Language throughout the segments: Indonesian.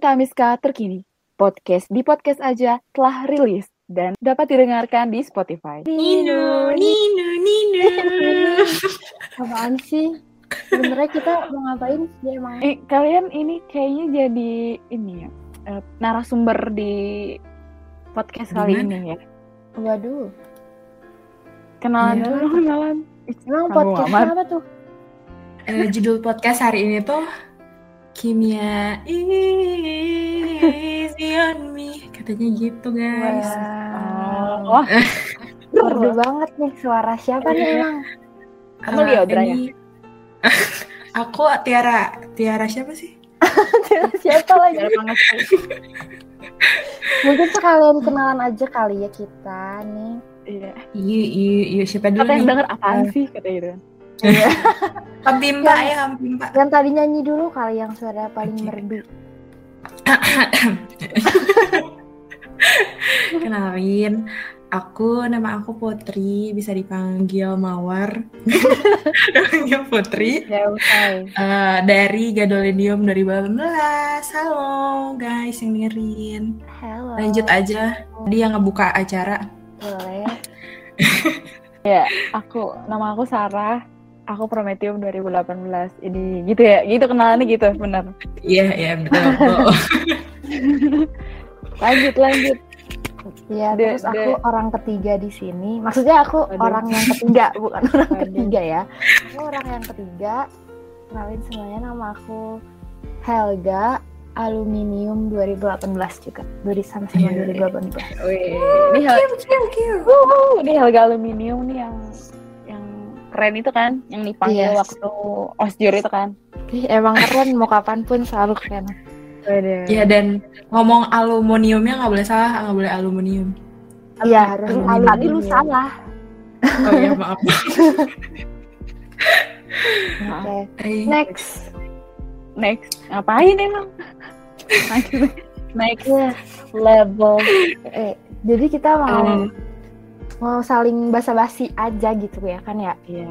Berita Miska terkini. Podcast di podcast aja telah rilis dan dapat didengarkan di Spotify. Nino, Nino, Nino. Apaan sih? Sebenarnya kita mau ngapain sih emang? Eh, kalian ini kayaknya jadi ini ya eh, narasumber di podcast kali Gimana? ini ya. Waduh. Kenalan Iya. dulu, kenalan. Emang Muhammad. apa tuh? Eh, judul podcast hari ini tuh Kimia easy on me. Katanya gitu guys. Oh, Merdu banget nih suara siapa nih emang? Kamu Eh, Liodra ya? Aku Tiara. Tiara siapa sih? siapa lagi? banget. Mungkin sekalian kenalan aja kali ya kita nih. Iya. Iya, iya, iya. Siapa dulu Kata yang denger apaan sih kata gitu kan. Kampimpa ya, Kampimpa. Yang tadi nyanyi dulu kali yang suara paling Oke. merdu. Kenalin, aku nama aku Putri, bisa dipanggil Mawar. Dipanggil Putri. Ya usai. Eh, dari Gadolinium 2018. Halo guys yang dengerin. Halo. Lanjut aja. Dia ngebuka acara. Boleh. Ya, aku nama aku Sarah. Aku Prometheum 2018. Ini gitu ya, gitu kenalannya gitu, benar. Iya, iya betul. betul. Lanjut, lanjut. Ya, De- terus aku de- orang ketiga di sini. Maksudnya aku Waduh. orang yang ketiga, bukan orang Waduh. ketiga ya. Aku orang yang ketiga. Kenalin semuanya nama aku Helga Aluminium 2018 juga. Dari sama sama Iya. 2018. Wih, ini Hel Kiu, kiu. Wuhu, ini Helga Aluminium nih yang keren itu kan, yang dipanggil Yes. waktu osjur itu kan. Ih, emang keren mau kapan pun selalu keren. Iya dan ngomong aluminiumnya nggak boleh salah, nggak boleh aluminium. Iya, harus Aluminium. tadi lu salah. Oh iya maaf. Oke. Eh, Next. Next, ngapain emang? Next Ya, level. eh, jadi kita mau Eh, mau saling basa-basi aja gitu ya kan ya. Iya,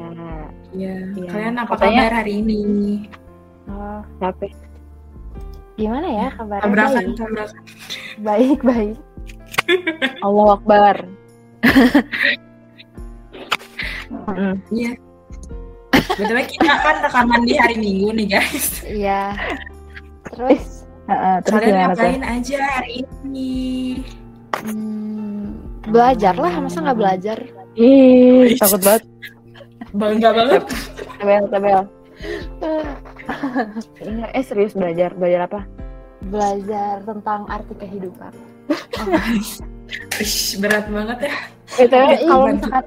Iya. Iya. Kalian apa Katanya- kabar hari ini? Oh, capek. gimana ya kabarnya? Tabrakan, Baik, tabrakan. baik. baik. Allah Akbar. Mm. Iya. Betul kita kan rekaman di hari Minggu nih guys. Iya. Terus Heeh, terus Kalian ngapain aja hari ini? hmm, belajar lah, masa nggak belajar? Ih, takut banget. Bangga banget. Tabel, tabel. Eh serius belajar, belajar apa? Belajar tentang arti kehidupan. Ish, berat banget ya. BTW Iya, kalau iya. misalkan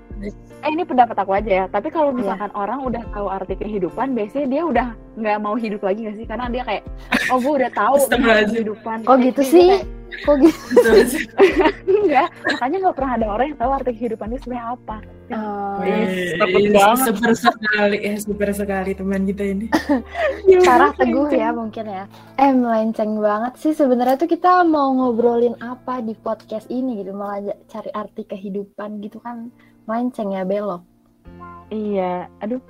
eh ini pendapat aku aja ya, tapi kalau misalkan orang udah tahu arti kehidupan, biasanya dia udah nggak mau hidup lagi gak sih? Karena dia kayak, oh gue udah tahu kehidupan. Kok gitu sih? kayak, Kok gitu? enggak, makanya nggak pernah ada orang yang tahu arti kehidupan itu sebenarnya apa. Oh, takut banget. super sekali ya, super sekali teman kita ini. Sarah teguh ya mungkin ya. Eh melenceng banget sih sebenarnya tuh kita mau ngobrolin apa di podcast ini gitu malah cari arti kehidupan gitu kan melenceng ya belok. Iya, aduh.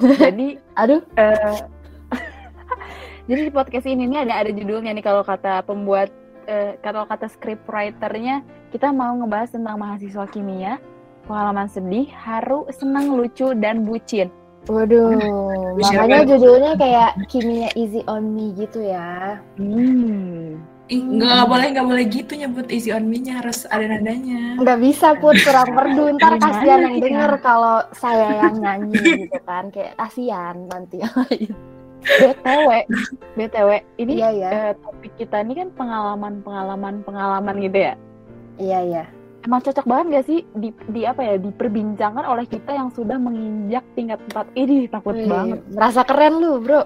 Jadi Aduh, eh jadi di podcast ini nih ada ada judulnya nih kalau kata pembuat eh, kalau kata script writernya kita mau ngebahas tentang mahasiswa kimia pengalaman sedih, haru, senang, lucu dan bucin. waduh, makanya judulnya kayak kimia easy on me gitu ya. Hmm. Nggak boleh nggak boleh gitu nyebut easy on me-nya harus ada nadanya. Nggak bisa put kurang merdu ntar kasihan yang ya? denger kalau saya yang nyanyi gitu kan kayak kasihan nanti. BTW, BTW, ini Iya ya, eh, topik kita ini kan pengalaman, pengalaman, pengalaman gitu ya. iya ya. Emang cocok banget gak sih di, di apa ya diperbincangkan oleh kita yang sudah menginjak tingkat 4 ini takut Wih, banget. Merasa keren lu bro.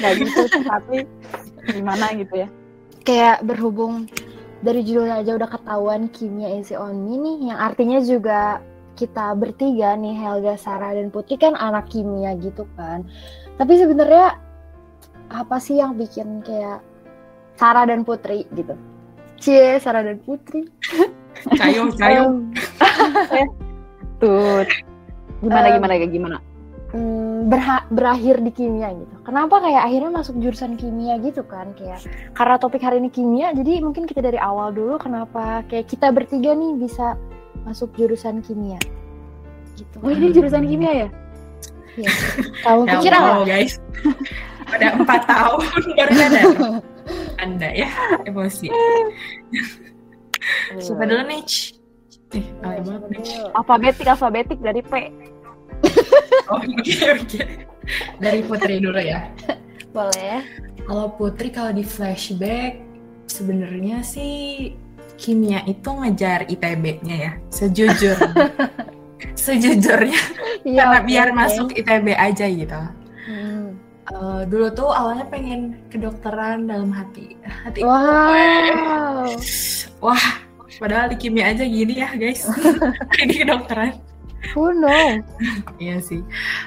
Nggak gitu tapi gimana gitu ya. kayak berhubung dari judulnya aja udah ketahuan kimia easy on me nih yang artinya juga kita bertiga nih Helga, Sarah dan Putri kan anak kimia gitu kan. Tapi sebenarnya apa sih yang bikin kayak Sarah dan Putri gitu? Cie, Sarah dan Putri. Cayo, cayo. Tuh. Gimana Em, gimana gimana? berha- berakhir di kimia gitu. Kenapa kayak akhirnya masuk jurusan kimia gitu kan? Kayak karena topik hari ini kimia, jadi mungkin kita dari awal dulu kenapa kayak kita bertiga nih bisa masuk jurusan kimia. Gitu. Oh ini jurusan kimia ya? Iya. Kamu pikir apa? guys. Udah empat tahun baru sadar. Anda ya emosi. Siapa dulu nih? Eh, nih. Alfabetik alfabetik dari P. Oh, oke oke. Dari Putri dulu ya. Boleh. Kalau Putri kalau di flashback sebenarnya sih kimia itu ngejar ITB-nya ya. Sejujurnya. Sejujurnya Iya, karena oke, biar oke. masuk ITB aja gitu. Hmm. Eh, dulu tuh awalnya pengen kedokteran dalam hati. Hati Wow. Wah, padahal di kimia aja gini ya guys. Ini kedokteran. Who knows? Iya sih.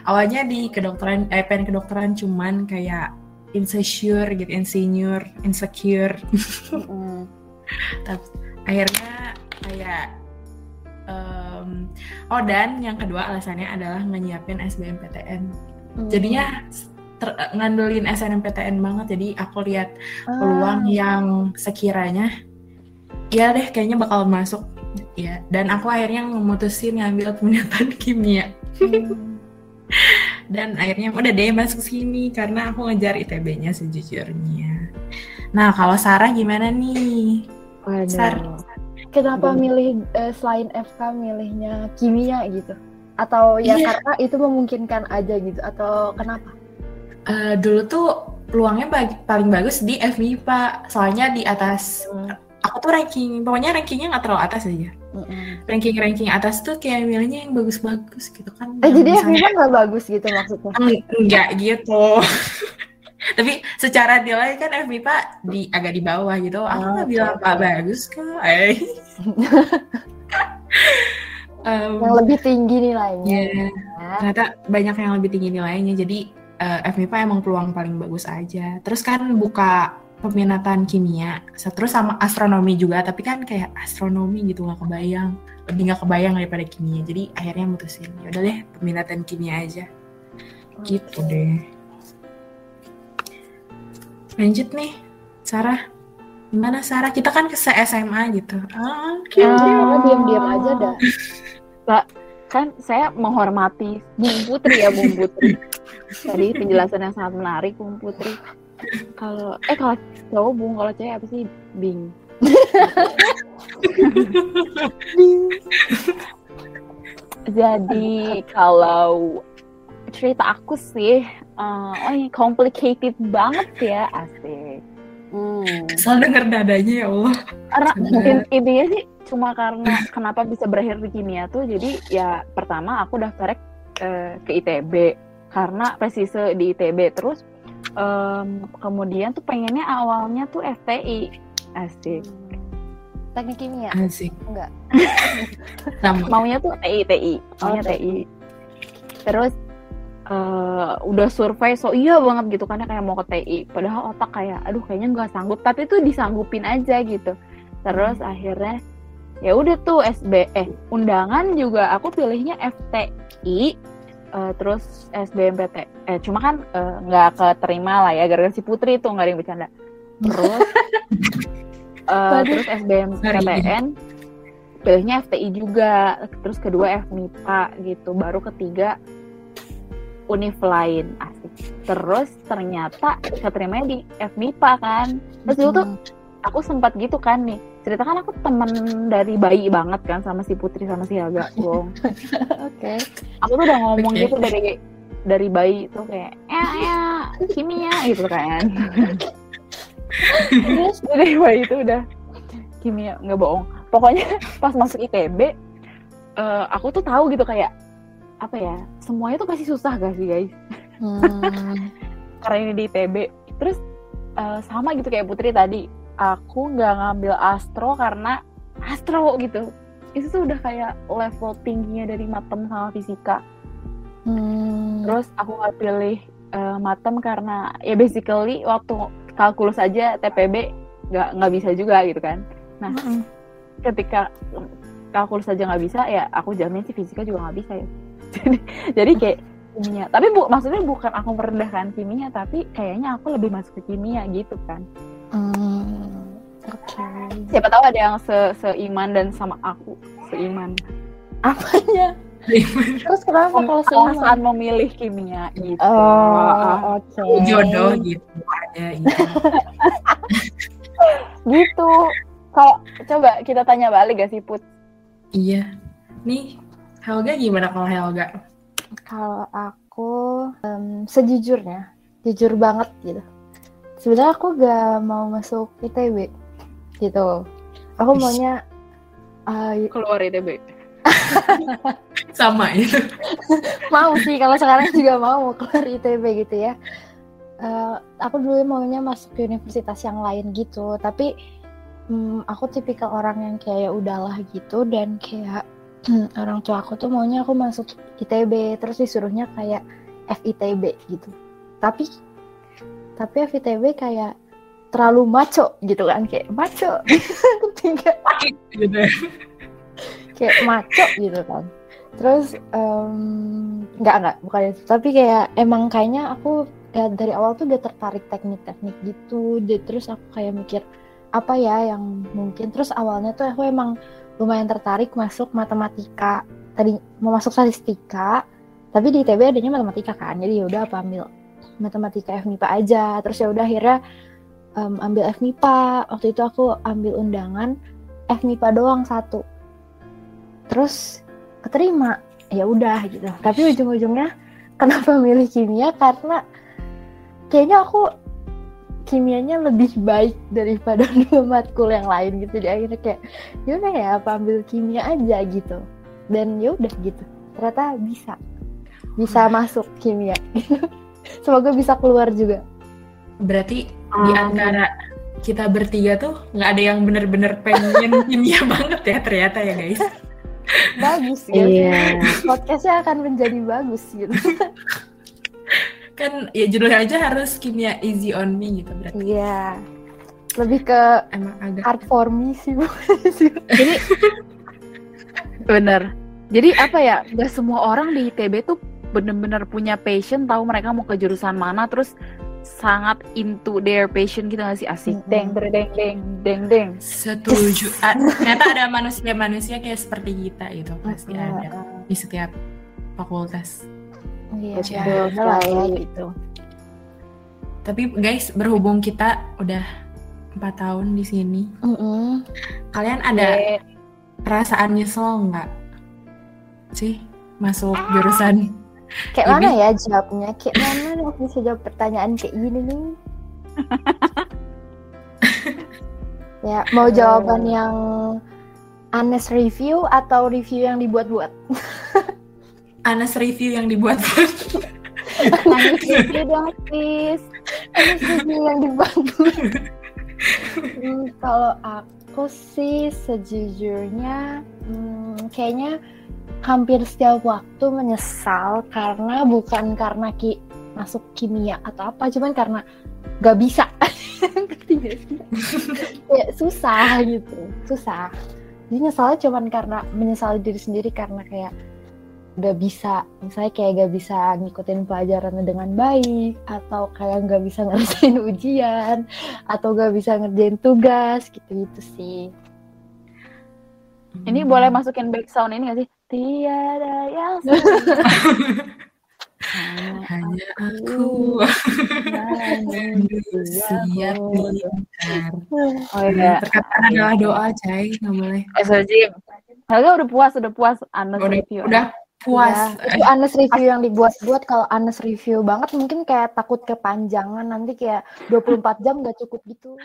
Awalnya di kedokteran, eh pengen kedokteran cuman kayak insecure gitu, insecure, insecure. Mm-mm. Tapi akhirnya kayak em, oh dan yang kedua alasannya adalah nyiapin SBMPTN. Hmm. Jadinya ter- ngandelin SNMPTN banget. Jadi aku lihat Ah. peluang yang sekiranya ya deh kayaknya bakal masuk ya dan aku akhirnya memutusin ngambil peminatan kimia Hmm. dan akhirnya udah deh masuk sini karena aku ngejar ITB-nya sejujurnya nah kalau Sarah gimana nih Waduh. Sar. Kenapa Hmm. milih eh, selain FK milihnya kimia gitu? Atau ya Iya. karena itu memungkinkan aja gitu? Atau kenapa? Eh, dulu tuh peluangnya bag- paling bagus di FMIPA soalnya di atas aku tuh ranking pokoknya rankingnya nggak terlalu atas aja Mm-mm. ranking ranking atas tuh kayak milihnya yang bagus-bagus gitu kan Eh jadi misalnya- FMIPA nggak bagus gitu maksudnya? Eng- enggak gitu tapi secara nilai kan FMIPA di agak di bawah gitu. Aku Oh, nggak bilang pak bagus kok. Eh. Em, Yang lebih tinggi nilainya. ya, ya. ternyata banyak yang lebih tinggi nilainya. Jadi eh, FMIPA emang peluang paling bagus aja. Terus kan buka peminatan kimia terus sama astronomi juga. Tapi kan kayak astronomi gitu nggak kebayang. Lebih nggak kebayang daripada kimia. Jadi akhirnya mutusin ya udah deh peminatan kimia aja. Gitu deh lanjut nih Sarah gimana Sarah kita kan ke SMA gitu ah Ya, karena diam-diam aja dah. kan saya menghormati Bung Putri ya Bung Putri. Tadi penjelasan yang sangat menarik Bung Putri. Kalau eh kalau cowok Bung kalau cewek apa sih Bing? Jadi kalau cerita aku sih, eh, oh complicated banget ya asik. Hmm. Kesel denger dadanya ya Allah Karena Sabar. in- intinya sih cuma karena kenapa bisa berakhir di kimia tuh jadi ya pertama aku daftar eh, ke ITB karena presise di ITB terus em, kemudian tuh pengennya awalnya tuh FTI asik Teknik kimia? asik Enggak. maunya tuh TI TI maunya Oh, TI terus eh, udah survei so iya banget gitu kan kayak mau ke TI padahal otak kayak aduh kayaknya nggak sanggup. Tapi tuh disanggupin aja gitu. Terus akhirnya ya udah tuh SB eh undangan juga aku pilihnya FTI eh, terus SBMPT eh cuma kan eh, nggak keterima lah ya gara-gara si Putri tuh nggak ada yang bercanda. Terus Waduh. terus SBMPTN pilihnya FTI juga terus kedua FMIPA gitu baru ketiga univ lain asik. Terus ternyata keterima di FMIPA kan. Terus dulu tuh aku sempat gitu kan nih. Cerita kan aku temen dari bayi banget kan sama si Putri sama si Helga Gong Oke. aku tuh udah ngomong Oke. gitu dari dari bayi tuh kayak ya ya kimia gitu kan. Terus? Dari bayi itu udah kimia nggak bohong. Pokoknya pas masuk ITB eh, aku tuh tahu gitu kayak apa ya semuanya tuh pasti susah gak sih guys Hmm. karena ini di ITB terus eh, sama gitu kayak Putri tadi aku nggak ngambil astro karena astro gitu itu tuh udah kayak level tingginya dari matem sama fisika Hmm. terus aku nggak pilih eh, matem karena ya basically waktu kalkulus aja TPB nggak nggak bisa juga gitu kan nah Mm-mm. ketika kalkulus aja nggak bisa ya aku jamin sih fisika juga nggak bisa ya jadi jadi kayak kimia. Tapi bu, maksudnya bukan aku merendahkan kimia, tapi kayaknya aku lebih masuk ke kimia gitu kan. Hmm, Oke. Siapa tahu ada yang se seiman dan sama aku seiman. Apanya? Terus kenapa kalau Kalau seiman? saat memilih kimia gitu. Oh, oke. jodoh gitu aja gitu. Gitu. Kalau coba kita tanya balik gak sih Put? Iya. Nih, Helga gimana kalau Helga? Kalau aku em, sejujurnya, jujur banget gitu. Sebenarnya aku gak mau masuk ITB gitu. Aku Ish. maunya eh, Keluar ITB. Sama itu. mau sih kalau sekarang juga mau keluar ITB gitu ya. Eh, aku dulu maunya masuk ke universitas yang lain gitu, tapi hmm, aku tipikal orang yang kayak ya udahlah gitu dan kayak orang tua aku tuh maunya aku masuk ITB terus disuruhnya kayak FITB gitu. Tapi tapi FITB kayak terlalu maco gitu kan kayak maco. Tiga kayak maco gitu kan. Terus em, nggak nggak bukan itu. Tapi kayak emang kayaknya aku ya, dari awal tuh udah tertarik teknik-teknik gitu. Jadi terus aku kayak mikir apa ya yang mungkin terus awalnya tuh aku emang lumayan tertarik masuk matematika. Tadi mau masuk statistika tapi di ITB adanya matematika kan jadi yaudah apa ambil matematika FMIPA aja. Terus ya udah akhirnya em, ambil FMIPA waktu itu aku ambil undangan FMIPA doang satu. Terus keterima ya udah gitu. Tapi ujung-ujungnya kenapa milih kimia? Karena kayaknya aku kimianya lebih baik daripada dua matkul yang lain gitu. Jadi akhirnya kayak yaudah ya apa ambil kimia aja gitu. Dan yaudah gitu. Ternyata bisa. Bisa masuk kimia. Semoga bisa keluar juga. Berarti di antara kita bertiga tuh nggak ada yang bener-bener pengen kimia banget ya ternyata ya guys. bagus ya Iya. podcastnya akan menjadi bagus gitu Kan ya judulnya aja harus kimia easy on me gitu berarti. iya lebih ke Emang agak art for me sih Bu. Jadi bener. Jadi apa ya? Gak semua orang di ITB tuh bener-bener punya passion, tahu mereka mau ke jurusan mana, terus sangat into their passion gitu gak sih asik deng deng deng deng deng deng setuju. Ah, ternyata ada manusia-manusia kayak seperti kita itu pasti ada di setiap fakultas. Iya, Betul ya, lah ya sekali. gitu. Tapi guys, berhubung kita udah empat tahun di sini, Mm-mm. kalian ada Eh, perasaan nyesel nggak sih masuk jurusan? Kayak Ini- mana ya jawabnya? Kayak mana nih aku bisa jawab pertanyaan kayak gini nih? ya, mau jawaban yang honest review atau review yang dibuat-buat? Anas review yang dibuat nangis dikit dong honest review yang dibuat-buat. Hmm, kalau aku sih sejujurnya hmm, kayaknya hampir setiap waktu menyesal karena bukan karena ki masuk kimia atau apa, cuman karena gak bisa. Kayak susah gitu, susah. Jadi nyesalnya cuman karena menyesali diri sendiri karena kayak gak bisa, misalnya kayak gak bisa ngikutin pelajarannya dengan baik, atau kayak gak bisa ngerjain ujian, atau gak bisa ngerjain tugas, gitu-gitu sih. ini Hmm. boleh masukin back sound ini gak sih tiada yang hanya aku siap oh iya Perkataan adalah doa, Cai, nggak boleh. Astagfirullahaladzim. Helga udah puas udah puas honest Udah, review udah puas. Ya, itu honest review yang dibuat-buat kalau honest review banget mungkin kayak takut kepanjangan nanti kayak 24 jam gak cukup gitu.